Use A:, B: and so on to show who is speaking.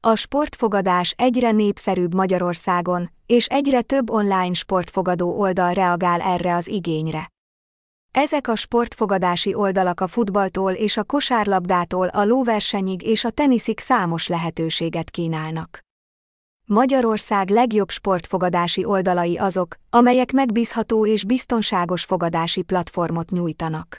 A: A sportfogadás egyre népszerűbb Magyarországon, és egyre több online sportfogadó oldal reagál erre az igényre. Ezek a sportfogadási oldalak a futballtól és a kosárlabdától a lóversenyig és a teniszig számos lehetőséget kínálnak. Magyarország legjobb sportfogadási oldalai azok, amelyek megbízható és biztonságos fogadási platformot nyújtanak.